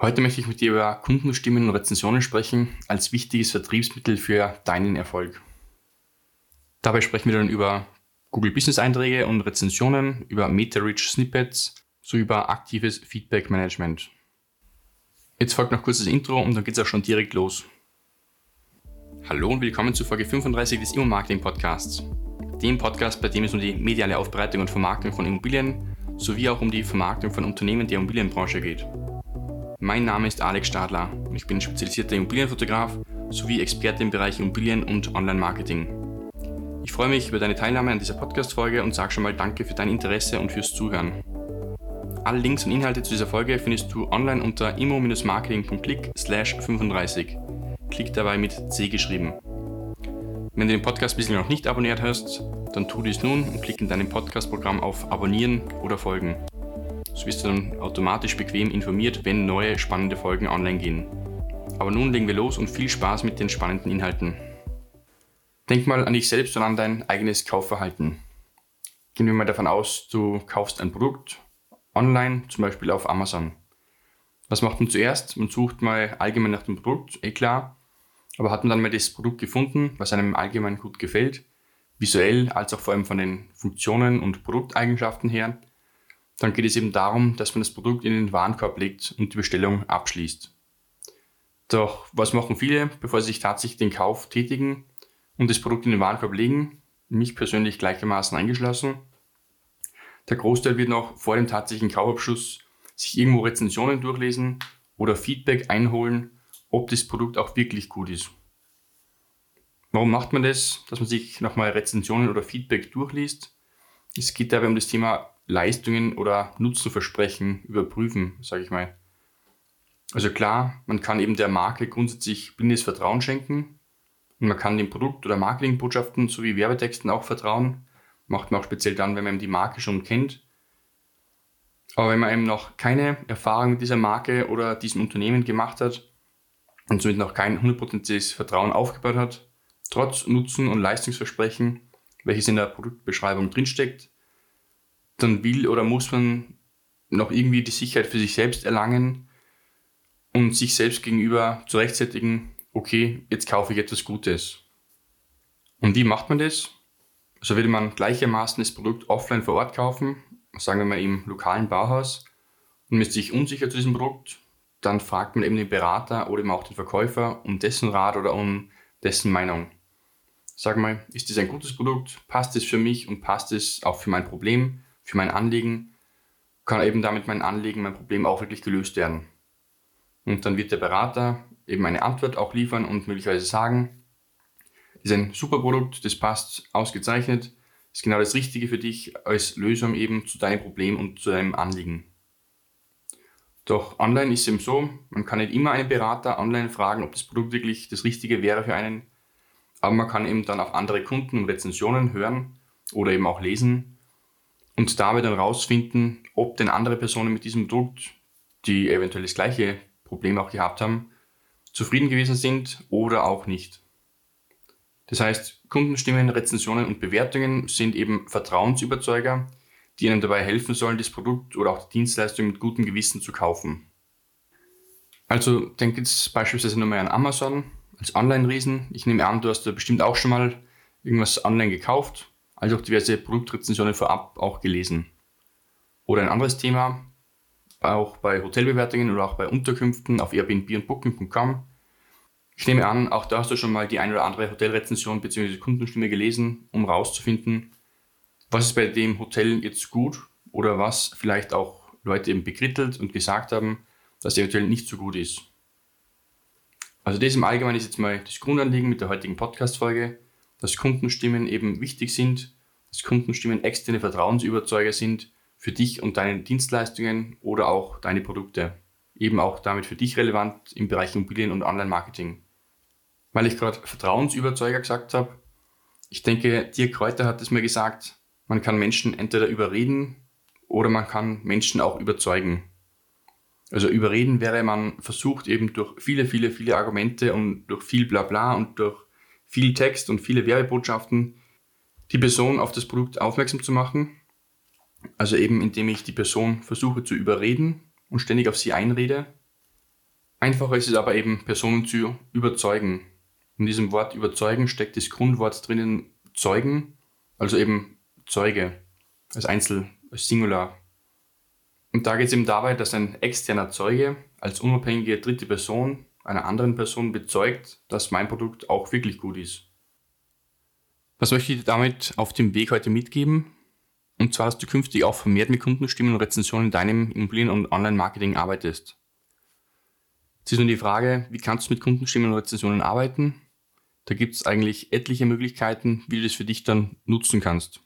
Heute möchte ich mit dir über Kundenstimmen und Rezensionen sprechen als wichtiges Vertriebsmittel für deinen Erfolg. Dabei sprechen wir dann über Google Business Einträge und Rezensionen, über Meta-Rich Snippets sowie über aktives Feedback Management. Jetzt folgt noch kurzes Intro und dann geht es auch schon direkt los. Hallo und willkommen zu Folge 35 des Immo-Marketing Podcasts. Dem Podcast, bei dem es um die mediale Aufbereitung und Vermarktung von Immobilien sowie auch um die Vermarktung von Unternehmen der Immobilienbranche geht. Mein Name ist Alex Stadler und ich bin spezialisierter Immobilienfotograf sowie Experte im Bereich Immobilien und Online-Marketing. Ich freue mich über deine Teilnahme an dieser Podcast-Folge und sage schon mal Danke für dein Interesse und fürs Zuhören. Alle Links und Inhalte zu dieser Folge findest du online unter immo-marketing.click 35. Klick dabei mit C geschrieben. Wenn du den Podcast bislang noch nicht abonniert hast, dann tu dies nun und klick in deinem Podcast-Programm auf Abonnieren oder Folgen. So wirst du dann automatisch bequem informiert, wenn neue spannende Folgen online gehen. Aber nun legen wir los und viel Spaß mit den spannenden Inhalten. Denk mal an dich selbst und an dein eigenes Kaufverhalten. Gehen wir mal davon aus, du kaufst ein Produkt online, zum Beispiel auf Amazon. Was macht man zuerst? Man sucht mal allgemein nach dem Produkt, eh klar. Aber hat man dann mal das Produkt gefunden, was einem allgemein gut gefällt, visuell als auch vor allem von den Funktionen und Produkteigenschaften her, dann geht es eben darum, dass man das Produkt in den Warenkorb legt und die Bestellung abschließt. Doch was machen viele, bevor sie sich tatsächlich den Kauf tätigen und das Produkt in den Warenkorb legen? Mich persönlich gleichermaßen eingeschlossen. Der Großteil wird noch vor dem tatsächlichen Kaufabschluss sich irgendwo Rezensionen durchlesen oder Feedback einholen, ob das Produkt auch wirklich gut ist. Warum macht man das? Dass man sich nochmal Rezensionen oder Feedback durchliest. Es geht dabei um das Thema Leistungen oder Nutzenversprechen überprüfen, sage ich mal. Also klar, man kann eben der Marke grundsätzlich blindes Vertrauen schenken und man kann dem Produkt oder Marketingbotschaften sowie Werbetexten auch vertrauen. Macht man auch speziell dann, wenn man eben die Marke schon kennt. Aber wenn man eben noch keine Erfahrung mit dieser Marke oder diesem Unternehmen gemacht hat und somit noch kein hundertprozentiges Vertrauen aufgebaut hat, trotz Nutzen und Leistungsversprechen, welches in der Produktbeschreibung drinsteckt, dann will oder muss man noch irgendwie die Sicherheit für sich selbst erlangen und sich selbst gegenüber zu rechtfertigen, okay, jetzt kaufe ich etwas Gutes. Und wie macht man das? Also würde man gleichermaßen das Produkt offline vor Ort kaufen, sagen wir mal im lokalen Bauhaus, und ist sich unsicher zu diesem Produkt, dann fragt man eben den Berater oder eben auch den Verkäufer um dessen Rat oder um dessen Meinung. Sag mal, ist das ein gutes Produkt? Passt es für mich und passt es auch für mein Problem? Für mein Anliegen, kann eben damit mein Anliegen, mein Problem auch wirklich gelöst werden. Und dann wird der Berater eben eine Antwort auch liefern und möglicherweise sagen, das ist ein super Produkt, das passt ausgezeichnet, ist genau das Richtige für dich als Lösung eben zu deinem Problem und zu deinem Anliegen. Doch online ist eben so, man kann nicht immer einen Berater online fragen, ob das Produkt wirklich das Richtige wäre für einen, aber man kann eben dann auch andere Kunden und Rezensionen hören oder eben auch lesen und dabei dann rausfinden, ob denn andere Personen mit diesem Produkt, die eventuell das gleiche Problem auch gehabt haben, zufrieden gewesen sind oder auch nicht. Das heißt, Kundenstimmen, Rezensionen und Bewertungen sind eben Vertrauensüberzeuger, die Ihnen dabei helfen sollen, das Produkt oder auch die Dienstleistung mit gutem Gewissen zu kaufen. Also denke jetzt beispielsweise nur mal an Amazon als Online-Riesen. Ich nehme an, du hast da bestimmt auch schon mal irgendwas online gekauft als auch diverse Produktrezensionen vorab auch gelesen. Oder ein anderes Thema, auch bei Hotelbewertungen oder auch bei Unterkünften auf Airbnb und Booking.com. Ich nehme an, auch da hast du schon mal die ein oder andere Hotelrezension bzw. Kundenstimme gelesen, um herauszufinden, was ist bei dem Hotel jetzt gut oder was vielleicht auch Leute eben bekrittelt und gesagt haben, dass eventuell nicht so gut ist. Also das im Allgemeinen ist jetzt mal das Grundanliegen mit der heutigen Podcast-Folge dass Kundenstimmen eben wichtig sind, dass Kundenstimmen externe Vertrauensüberzeuger sind für dich und deine Dienstleistungen oder auch deine Produkte. Eben auch damit für dich relevant im Bereich Immobilien und Online-Marketing. Weil ich gerade Vertrauensüberzeuger gesagt habe, ich denke, Dirk Kräuter hat es mir gesagt, man kann Menschen entweder überreden oder man kann Menschen auch überzeugen. Also überreden wäre, man versucht eben durch viele, viele, viele Argumente und durch viel Blabla und durch viel Text und viele Werbebotschaften die Person auf das Produkt aufmerksam zu machen. Also eben indem ich die Person versuche zu überreden und ständig auf sie einrede. Einfacher ist es aber eben, Personen zu überzeugen. In diesem Wort überzeugen steckt das Grundwort drinnen Zeugen, also eben Zeuge, als Einzel, als Singular. Und da geht es eben dabei, dass ein externer Zeuge als unabhängige dritte Person einer anderen Person bezeugt, dass mein Produkt auch wirklich gut ist. Was möchte ich dir damit auf dem Weg heute mitgeben? Und zwar, dass du künftig auch vermehrt mit Kundenstimmen und Rezensionen in deinem Immobilien- und Online-Marketing arbeitest. Jetzt ist nur die Frage, wie kannst du mit Kundenstimmen und Rezensionen arbeiten? Da gibt es eigentlich etliche Möglichkeiten, wie du das für dich dann nutzen kannst.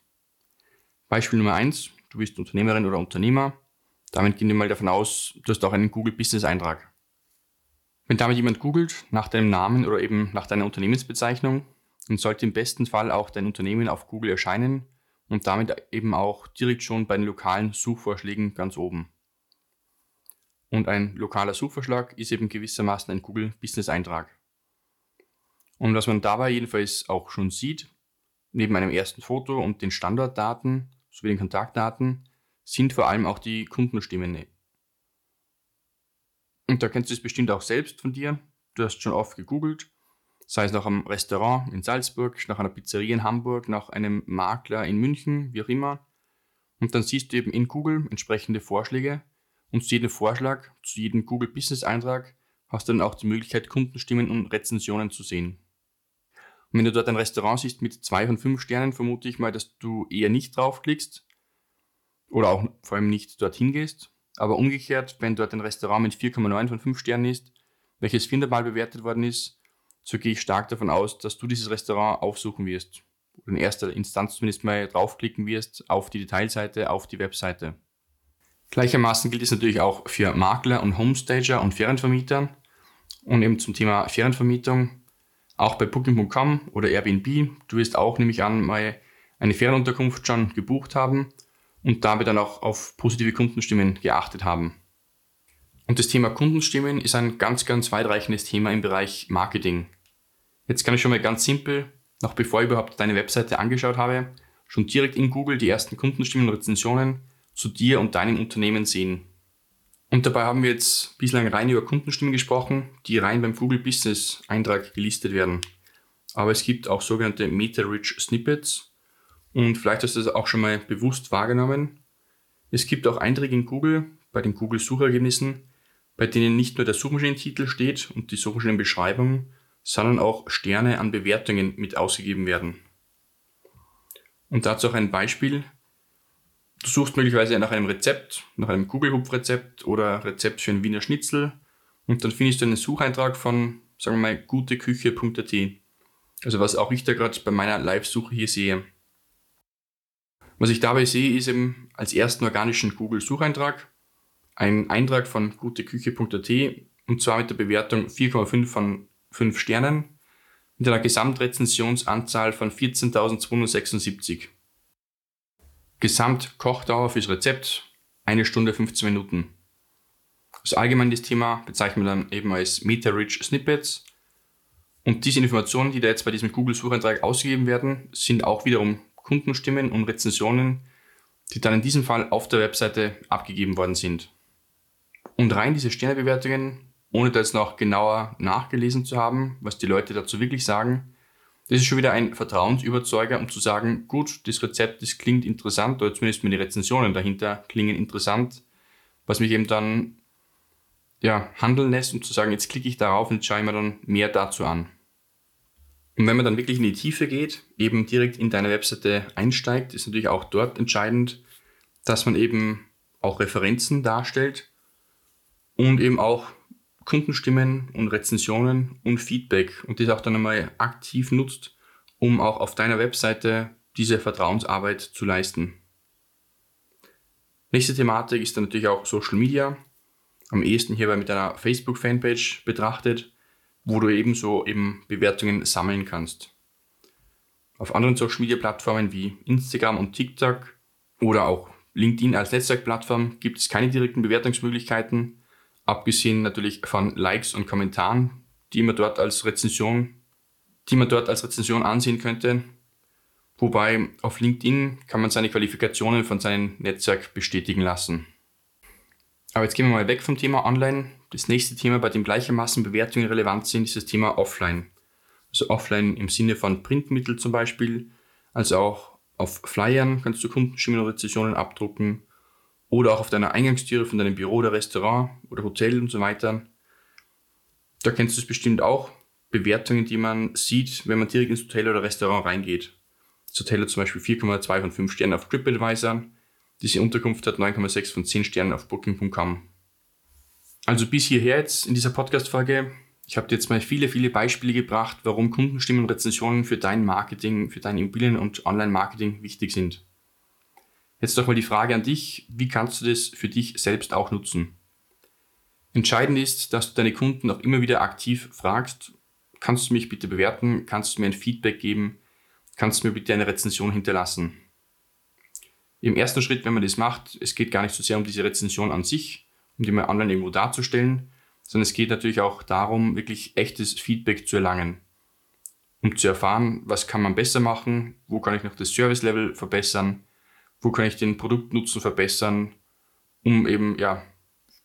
Beispiel Nummer eins: du bist Unternehmerin oder Unternehmer. Damit gehen wir mal davon aus, du hast auch einen Google Business Eintrag. Wenn damit jemand googelt nach deinem Namen oder eben nach deiner Unternehmensbezeichnung, dann sollte im besten Fall auch dein Unternehmen auf Google erscheinen und damit eben auch direkt schon bei den lokalen Suchvorschlägen ganz oben. Und ein lokaler Suchvorschlag ist eben gewissermaßen ein Google Business Eintrag. Und was man dabei jedenfalls auch schon sieht, neben einem ersten Foto und den Standortdaten sowie den Kontaktdaten, sind vor allem auch die Kundenstimmen. Und da kennst du es bestimmt auch selbst von dir. Du hast schon oft gegoogelt sei es nach einem Restaurant in Salzburg, nach einer Pizzeria in Hamburg, nach einem Makler in München, wie auch immer. Und dann siehst du eben in Google entsprechende Vorschläge und zu jedem Vorschlag, zu jedem Google Business Eintrag hast du dann auch die Möglichkeit, Kundenstimmen und Rezensionen zu sehen. Und wenn du dort ein Restaurant siehst mit zwei von fünf Sternen, vermute ich mal, dass du eher nicht draufklickst oder auch vor allem nicht dorthin gehst. Aber umgekehrt, wenn dort ein Restaurant mit 4,9 von 5 Sternen ist, welches viermal bewertet worden ist, so gehe ich stark davon aus, dass du dieses Restaurant aufsuchen wirst. Oder in erster Instanz zumindest mal draufklicken wirst auf die Detailseite, auf die Webseite. Gleichermaßen gilt es natürlich auch für Makler und Homestager und Ferienvermieter. Und eben zum Thema Ferienvermietung, auch bei Booking.com oder Airbnb, du wirst auch nämlich an mal eine Ferienunterkunft schon gebucht haben und dabei dann auch auf positive Kundenstimmen geachtet haben. Und das Thema Kundenstimmen ist ein ganz, ganz weitreichendes Thema im Bereich Marketing. Jetzt kann ich schon mal ganz simpel, noch bevor ich überhaupt deine Webseite angeschaut habe, schon direkt in Google die ersten Kundenstimmen und Rezensionen zu dir und deinem Unternehmen sehen. Und dabei haben wir jetzt bislang rein über Kundenstimmen gesprochen, die rein beim Google Business Eintrag gelistet werden. Aber es gibt auch sogenannte Meta-Rich Snippets und vielleicht hast du das auch schon mal bewusst wahrgenommen. Es gibt auch Einträge in Google bei den Google Suchergebnissen, bei denen nicht nur der Suchmaschinentitel steht und die Suchmaschinenbeschreibung, sondern auch Sterne an Bewertungen mit ausgegeben werden. Und dazu auch ein Beispiel. Du suchst möglicherweise nach einem Rezept, nach einem Kugelhupfrezept oder Rezept für ein Wiener Schnitzel und dann findest du einen Sucheintrag von, sagen wir mal, guteküche.at. Also was auch ich da gerade bei meiner Live-Suche hier sehe. Was ich dabei sehe, ist eben als ersten organischen Google-Sucheintrag ein Eintrag von guteküche.at und zwar mit der Bewertung 4,5 von 5 Sternen mit einer Gesamtrezensionsanzahl von 14.276. Gesamtkochdauer fürs Rezept 1 Stunde 15 Minuten. Das allgemeine Thema bezeichnen wir dann eben als Meta-Rich Snippets. Und diese Informationen, die da jetzt bei diesem Google-Sucheintrag ausgegeben werden, sind auch wiederum Kundenstimmen und Rezensionen, die dann in diesem Fall auf der Webseite abgegeben worden sind. Und rein diese Sternebewertungen, ohne da jetzt noch genauer nachgelesen zu haben, was die Leute dazu wirklich sagen, das ist schon wieder ein Vertrauensüberzeuger, um zu sagen, gut, das Rezept, das klingt interessant, oder zumindest die Rezensionen dahinter klingen interessant, was mich eben dann ja, handeln lässt, um zu sagen, jetzt klicke ich darauf und schaue mir dann mehr dazu an. Und wenn man dann wirklich in die Tiefe geht, eben direkt in deine Webseite einsteigt, ist natürlich auch dort entscheidend, dass man eben auch Referenzen darstellt und eben auch Kundenstimmen und Rezensionen und Feedback und das auch dann einmal aktiv nutzt, um auch auf deiner Webseite diese Vertrauensarbeit zu leisten. Nächste Thematik ist dann natürlich auch Social Media. Am ehesten hierbei mit einer Facebook-Fanpage betrachtet, wo du ebenso eben Bewertungen sammeln kannst. Auf anderen Social Media Plattformen wie Instagram und TikTok oder auch LinkedIn als Netzwerkplattform gibt es keine direkten Bewertungsmöglichkeiten, abgesehen natürlich von Likes und Kommentaren, die man dort als Rezension, die man dort als Rezension ansehen könnte. Wobei auf LinkedIn kann man seine Qualifikationen von seinem Netzwerk bestätigen lassen. Aber jetzt gehen wir mal weg vom Thema Online. Das nächste Thema, bei dem gleichermaßen Bewertungen relevant sind, ist das Thema Offline. Also Offline im Sinne von Printmittel zum Beispiel, also auch auf Flyern kannst du Kundenstimmen und Rezessionen abdrucken oder auch auf deiner Eingangstüre von deinem Büro oder Restaurant oder Hotel und so weiter. Da kennst du es bestimmt auch. Bewertungen, die man sieht, wenn man direkt ins Hotel oder Restaurant reingeht. Das Hotel hat zum Beispiel 4,2 von 5 Sternen auf TripAdvisor. Diese Unterkunft hat 9,6 von 10 Sternen auf Booking.com. Also bis hierher jetzt in dieser Podcast-Folge. Ich habe dir jetzt mal viele, viele Beispiele gebracht, warum Kundenstimmen und Rezensionen für dein Marketing, für dein Immobilien- und Online-Marketing wichtig sind. Jetzt doch mal die Frage an dich, wie kannst du das für dich selbst auch nutzen? Entscheidend ist, dass du deine Kunden auch immer wieder aktiv fragst, kannst du mich bitte bewerten, kannst du mir ein Feedback geben, kannst du mir bitte eine Rezension hinterlassen. Im ersten Schritt, wenn man das macht, es geht gar nicht so sehr um diese Rezension an sich, um die mal online irgendwo darzustellen, sondern es geht natürlich auch darum, wirklich echtes Feedback zu erlangen, um zu erfahren, was kann man besser machen, wo kann ich noch das Service-Level verbessern, wo kann ich den Produktnutzen verbessern, um eben ja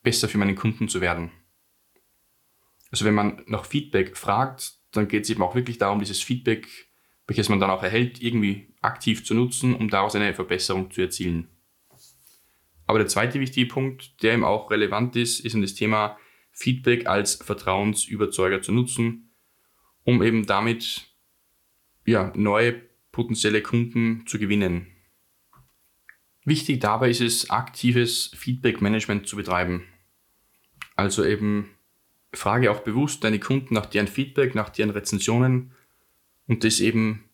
besser für meinen Kunden zu werden. Also wenn man nach Feedback fragt, dann geht es eben auch wirklich darum, dieses Feedback, welches man dann auch erhält, irgendwie aktiv zu nutzen, um daraus eine Verbesserung zu erzielen. Aber der zweite wichtige Punkt, der eben auch relevant ist, ist um das Thema Feedback als Vertrauensüberzeuger zu nutzen, um eben damit ja, neue potenzielle Kunden zu gewinnen. Wichtig dabei ist es, aktives Feedback-Management zu betreiben. Also eben frage auch bewusst deine Kunden nach deren Feedback, nach deren Rezensionen und das eben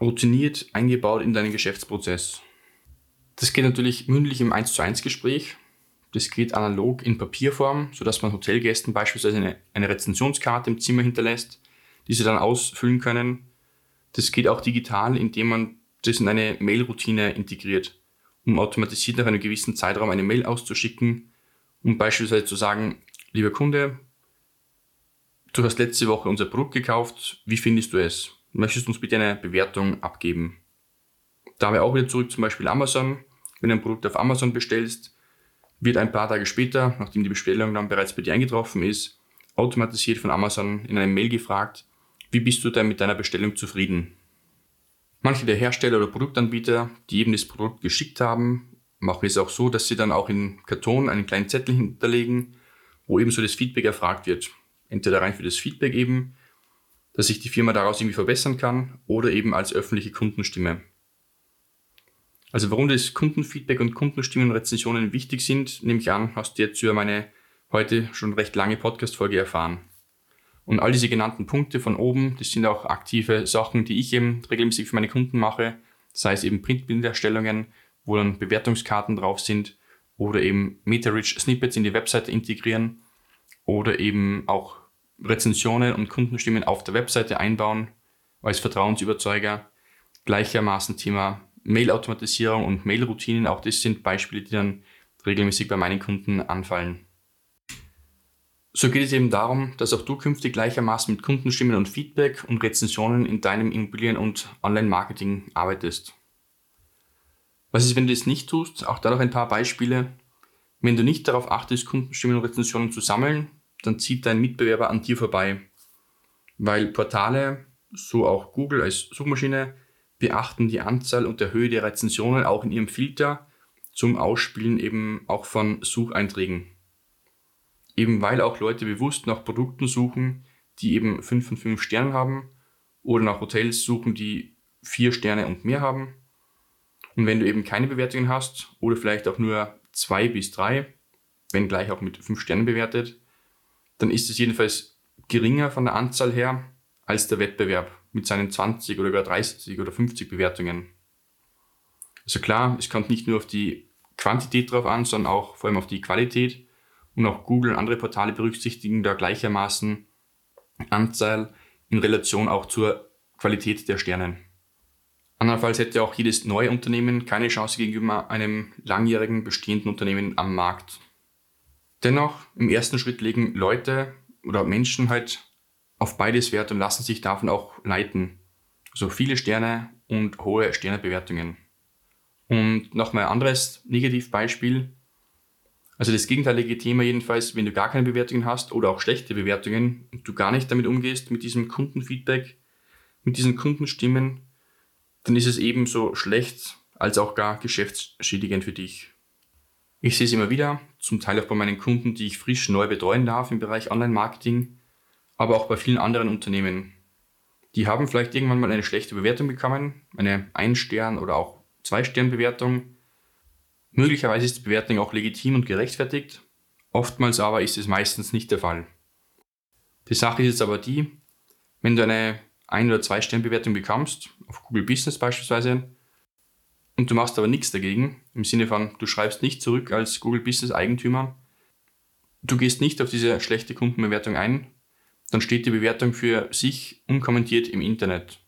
routiniert eingebaut in deinen Geschäftsprozess. Das geht natürlich mündlich im 1 zu 1 Gespräch. Das geht analog in Papierform, sodass man Hotelgästen beispielsweise eine, eine Rezensionskarte im Zimmer hinterlässt, die sie dann ausfüllen können. Das geht auch digital, indem man das in eine Mail-Routine integriert, um automatisiert nach einem gewissen Zeitraum eine Mail auszuschicken, um beispielsweise zu sagen, lieber Kunde, du hast letzte Woche unser Produkt gekauft, wie findest du es? Möchtest du uns bitte eine Bewertung abgeben? Dabei auch wieder zurück zum Beispiel Amazon. Wenn du ein Produkt auf Amazon bestellst, wird ein paar Tage später, nachdem die Bestellung dann bereits bei dir eingetroffen ist, automatisiert von Amazon in einem Mail gefragt, wie bist du denn mit deiner Bestellung zufrieden? Manche der Hersteller oder Produktanbieter, die eben das Produkt geschickt haben, machen es auch so, dass sie dann auch in Karton einen kleinen Zettel hinterlegen, wo eben so das Feedback erfragt wird entweder rein für das Feedback eben, dass sich die Firma daraus irgendwie verbessern kann oder eben als öffentliche Kundenstimme. Also warum das Kundenfeedback und Kundenstimmen und Rezensionen wichtig sind, nehme ich an, hast du jetzt über meine heute schon recht lange Podcast-Folge erfahren. Und all diese genannten Punkte von oben, das sind auch aktive Sachen, die ich eben regelmäßig für meine Kunden mache. Das heißt eben Printbilderstellungen, wo dann Bewertungskarten drauf sind oder eben MetaRich Snippets in die Webseite integrieren oder eben auch Rezensionen und Kundenstimmen auf der Webseite einbauen als Vertrauensüberzeuger. Gleichermaßen Thema Mail-Automatisierung und Mail-Routinen, auch das sind Beispiele, die dann regelmäßig bei meinen Kunden anfallen. So geht es eben darum, dass auch du künftig gleichermaßen mit Kundenstimmen und Feedback und Rezensionen in deinem Immobilien- und Online-Marketing arbeitest. Was ist, wenn du das nicht tust? Auch da noch ein paar Beispiele. Wenn du nicht darauf achtest, Kundenstimmen und Rezensionen zu sammeln, dann zieht dein Mitbewerber an dir vorbei. Weil Portale, so auch Google als Suchmaschine, beachten die Anzahl und der Höhe der Rezensionen auch in ihrem Filter zum Ausspielen eben auch von Sucheinträgen. Eben weil auch Leute bewusst nach Produkten suchen, die eben 5 von 5 Sternen haben oder nach Hotels suchen, die 4 Sterne und mehr haben. Und wenn du eben keine Bewertungen hast oder vielleicht auch nur 2 bis 3, wenn gleich auch mit 5 Sternen bewertet, dann ist es jedenfalls geringer von der Anzahl her als der Wettbewerb mit seinen 20 oder gar 30 oder 50 Bewertungen. Also klar, es kommt nicht nur auf die Quantität drauf an, sondern auch vor allem auf die Qualität. Und auch Google und andere Portale berücksichtigen da gleichermaßen Anzahl in Relation auch zur Qualität der Sternen. Andernfalls hätte auch jedes neue Unternehmen keine Chance gegenüber einem langjährigen bestehenden Unternehmen am Markt. Dennoch, im ersten Schritt legen Leute oder Menschen halt auf beides Wert und lassen sich davon auch leiten. Also viele Sterne und hohe Sternebewertungen. Und nochmal ein anderes Negativbeispiel. Also das gegenteilige Thema jedenfalls, wenn du gar keine Bewertungen hast oder auch schlechte Bewertungen und du gar nicht damit umgehst, mit diesem Kundenfeedback, mit diesen Kundenstimmen, dann ist es ebenso schlecht als auch gar geschäftsschädigend für dich. Ich sehe es immer wieder, zum Teil auch bei meinen Kunden, die ich frisch neu betreuen darf im Bereich Online-Marketing, aber auch bei vielen anderen Unternehmen. Die haben vielleicht irgendwann mal eine schlechte Bewertung bekommen, eine Ein-Stern- oder auch Zwei-Stern-Bewertung Möglicherweise ist die Bewertung auch legitim und gerechtfertigt, oftmals aber ist es meistens nicht der Fall. Die Sache ist jetzt aber die, wenn du eine Ein- oder Zwei-Stern-Bewertung bekommst, auf Google Business beispielsweise, und du machst aber nichts dagegen, im Sinne von, du schreibst nicht zurück als Google Business Eigentümer, du gehst nicht auf diese schlechte Kundenbewertung ein, dann steht die Bewertung für sich unkommentiert im Internet.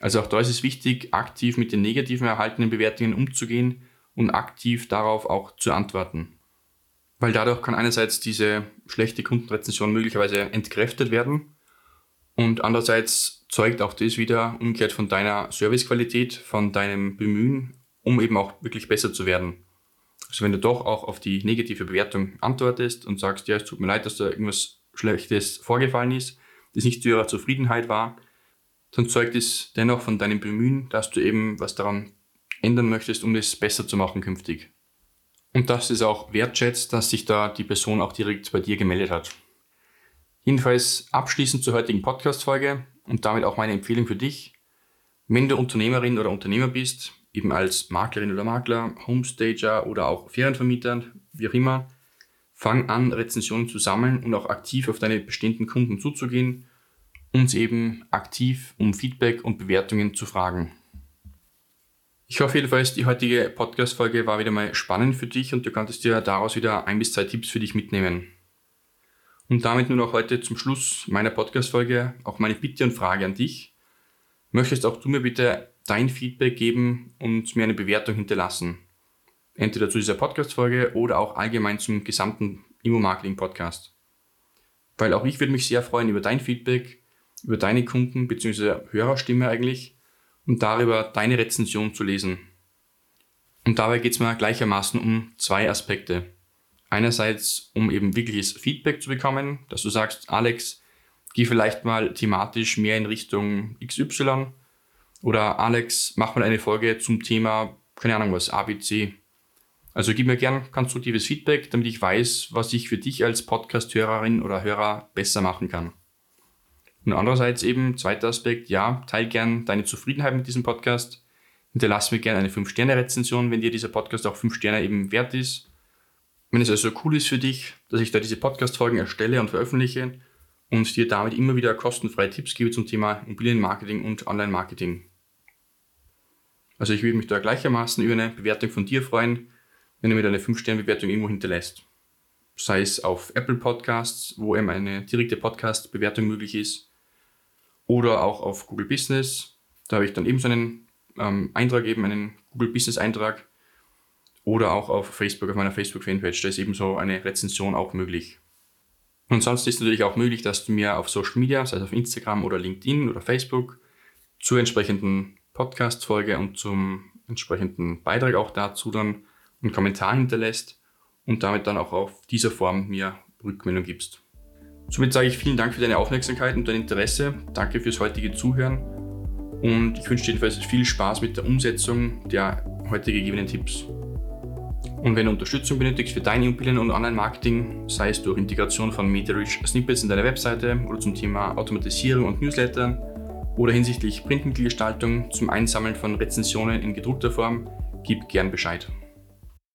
Also auch da ist es wichtig, aktiv mit den negativen erhaltenen Bewertungen umzugehen und aktiv darauf auch zu antworten. Weil dadurch kann einerseits diese schlechte Kundenrezension möglicherweise entkräftet werden und andererseits zeugt auch das wieder umgekehrt von deiner Servicequalität, von deinem Bemühen, um eben auch wirklich besser zu werden. Also wenn du doch auch auf die negative Bewertung antwortest und sagst, ja, es tut mir leid, dass da irgendwas Schlechtes vorgefallen ist, das nicht zu ihrer Zufriedenheit war, dann zeugt es dennoch von deinem Bemühen, dass du eben was daran ändern möchtest, um es besser zu machen künftig. Und dass es auch wertschätzt, dass sich da die Person auch direkt bei dir gemeldet hat. Jedenfalls abschließend zur heutigen Podcast-Folge und damit auch meine Empfehlung für dich. Wenn du Unternehmerin oder Unternehmer bist, eben als Maklerin oder Makler, Homestager oder auch Ferienvermieter, wie auch immer, fang an, Rezensionen zu sammeln und auch aktiv auf deine bestehenden Kunden zuzugehen und eben aktiv um Feedback und Bewertungen zu fragen. Ich hoffe jedenfalls, die heutige Podcast-Folge war wieder mal spannend für dich und du konntest dir daraus wieder ein bis zwei Tipps für dich mitnehmen. Und damit nur noch heute zum Schluss meiner Podcast-Folge auch meine Bitte und Frage an dich. Möchtest auch du mir bitte dein Feedback geben und mir eine Bewertung hinterlassen? Entweder zu dieser Podcast-Folge oder auch allgemein zum gesamten Immo-Marketing-Podcast. Weil auch ich würde mich sehr freuen über dein Feedback, über deine Kunden bzw. Hörerstimme eigentlich und darüber deine Rezension zu lesen. Und dabei geht es mir gleichermaßen um zwei Aspekte. Einerseits, um eben wirkliches Feedback zu bekommen, dass du sagst, Alex, geh vielleicht mal thematisch mehr in Richtung XY oder Alex, mach mal eine Folge zum Thema, keine Ahnung was, ABC. Also gib mir gern konstruktives Feedback, damit ich weiß, was ich für dich als Podcast-Hörerin oder Hörer besser machen kann. Und andererseits eben, zweiter Aspekt, ja, teil gern deine Zufriedenheit mit diesem Podcast. Hinterlass mir gerne eine 5-Sterne-Rezension, wenn dir dieser Podcast auch 5 Sterne eben wert ist. Wenn es also cool ist für dich, dass ich da diese Podcast-Folgen erstelle und veröffentliche und dir damit immer wieder kostenfreie Tipps gebe zum Thema Immobilienmarketing und Online-Marketing. Also ich würde mich da gleichermaßen über eine Bewertung von dir freuen, wenn du mir deine 5-Sterne-Bewertung irgendwo hinterlässt. Sei es auf Apple Podcasts, wo eben eine direkte Podcast-Bewertung möglich ist, oder auch auf Google Business. Da habe ich dann ebenso einen ähm, Eintrag, eben einen Google Business Eintrag. Oder auch auf Facebook, auf meiner Facebook-Fanpage. Da ist ebenso eine Rezension auch möglich. Und sonst ist natürlich auch möglich, dass du mir auf Social Media, sei es auf Instagram oder LinkedIn oder Facebook, zur entsprechenden Podcast-Folge und zum entsprechenden Beitrag auch dazu dann einen Kommentar hinterlässt und damit dann auch auf dieser Form mir Rückmeldung gibst. Somit sage ich vielen Dank für deine Aufmerksamkeit und dein Interesse. Danke fürs heutige Zuhören. Und ich wünsche dir jedenfalls viel Spaß mit der Umsetzung der heute gegebenen Tipps. Und wenn du Unterstützung benötigst für dein Immobilien- und Online-Marketing, sei es durch Integration von MetaReach Snippets in deiner Webseite oder zum Thema Automatisierung und Newsletter oder hinsichtlich Printmittelgestaltung zum Einsammeln von Rezensionen in gedruckter Form, gib gern Bescheid.